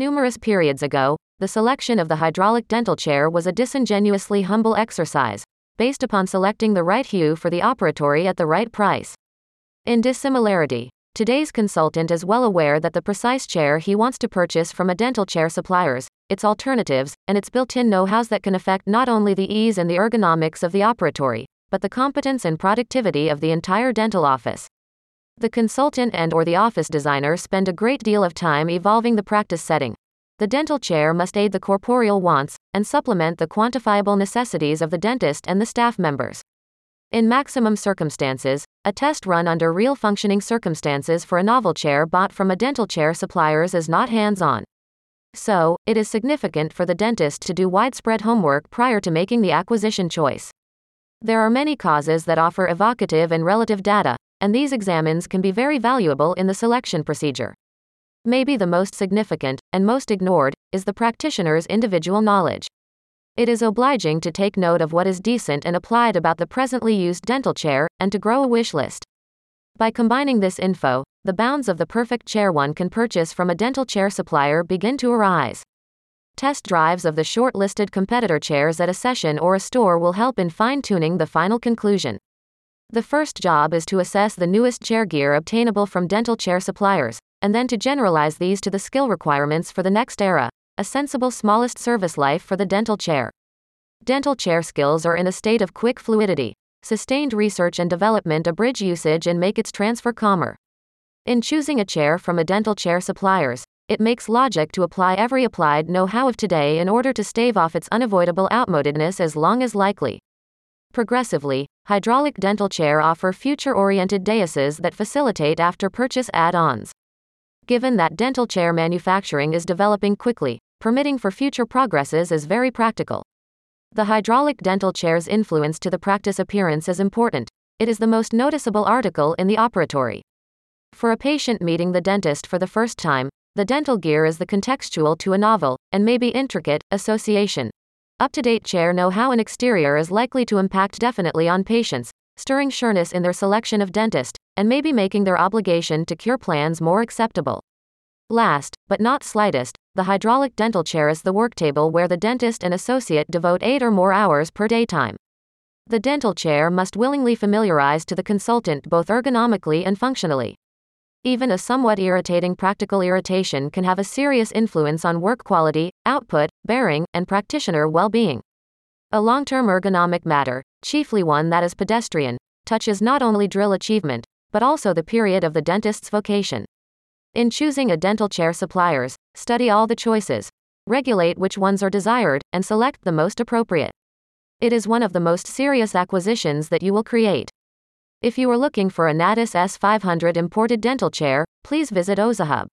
Numerous periods ago, the selection of the hydraulic dental chair was a disingenuously humble exercise, based upon selecting the right hue for the operatory at the right price. In dissimilarity, today's consultant is well aware that the precise chair he wants to purchase from a dental chair suppliers, its alternatives, and its built-in know-hows that can affect not only the ease and the ergonomics of the operatory, but the competence and productivity of the entire dental office. The consultant and or the office designer spend a great deal of time evolving the practice setting. The dental chair must aid the corporeal wants and supplement the quantifiable necessities of the dentist and the staff members. In maximum circumstances, a test run under real functioning circumstances for a novel chair bought from a dental chair suppliers is not hands-on. So, it is significant for the dentist to do widespread homework prior to making the acquisition choice. There are many causes that offer evocative and relative data, and these examines can be very valuable in the selection procedure. Maybe the most significant, and most ignored, is the practitioner's individual knowledge. It is obliging to take note of what is decent and applied about the presently used dental chair, and to grow a wish list. By combining this info, the bounds of the perfect chair one can purchase from a dental chair supplier begin to arise. Test drives of the short-listed competitor chairs at a session or a store will help in fine-tuning the final conclusion. The first job is to assess the newest chair gear obtainable from dental chair suppliers, and then to generalize these to the skill requirements for the next era, a sensible smallest service life for the dental chair. Dental chair skills are in a state of quick fluidity. Sustained research and development abridge usage and make its transfer calmer. In choosing a chair from a dental chair suppliers, it makes logic to apply every applied know-how of today in order to stave off its unavoidable outmodedness as long as likely. Progressively, hydraulic dental chair offer future-oriented daises that facilitate after-purchase add-ons given that dental chair manufacturing is developing quickly, permitting for future progresses is very practical. The hydraulic dental chair's influence to the practice appearance is important. It is the most noticeable article in the operatory. For a patient meeting the dentist for the first time, the dental gear is the contextual to a novel, and maybe intricate, association. Up to date chair know how an exterior is likely to impact definitely on patients, stirring sureness in their selection of dentist, and maybe making their obligation to cure plans more acceptable. Last, but not slightest, the hydraulic dental chair is the work table where the dentist and associate devote 8 or more hours per day time. The dental chair must willingly familiarize to the consultant both ergonomically and functionally. Even a somewhat irritating practical irritation can have a serious influence on work quality, output, bearing, and practitioner well being. A long term ergonomic matter, chiefly one that is pedestrian, touches not only drill achievement, but also the period of the dentist's vocation. In choosing a dental chair suppliers, study all the choices, regulate which ones are desired, and select the most appropriate. It is one of the most serious acquisitions that you will create. If you are looking for a Natus S500 imported dental chair, please visit Ozahub.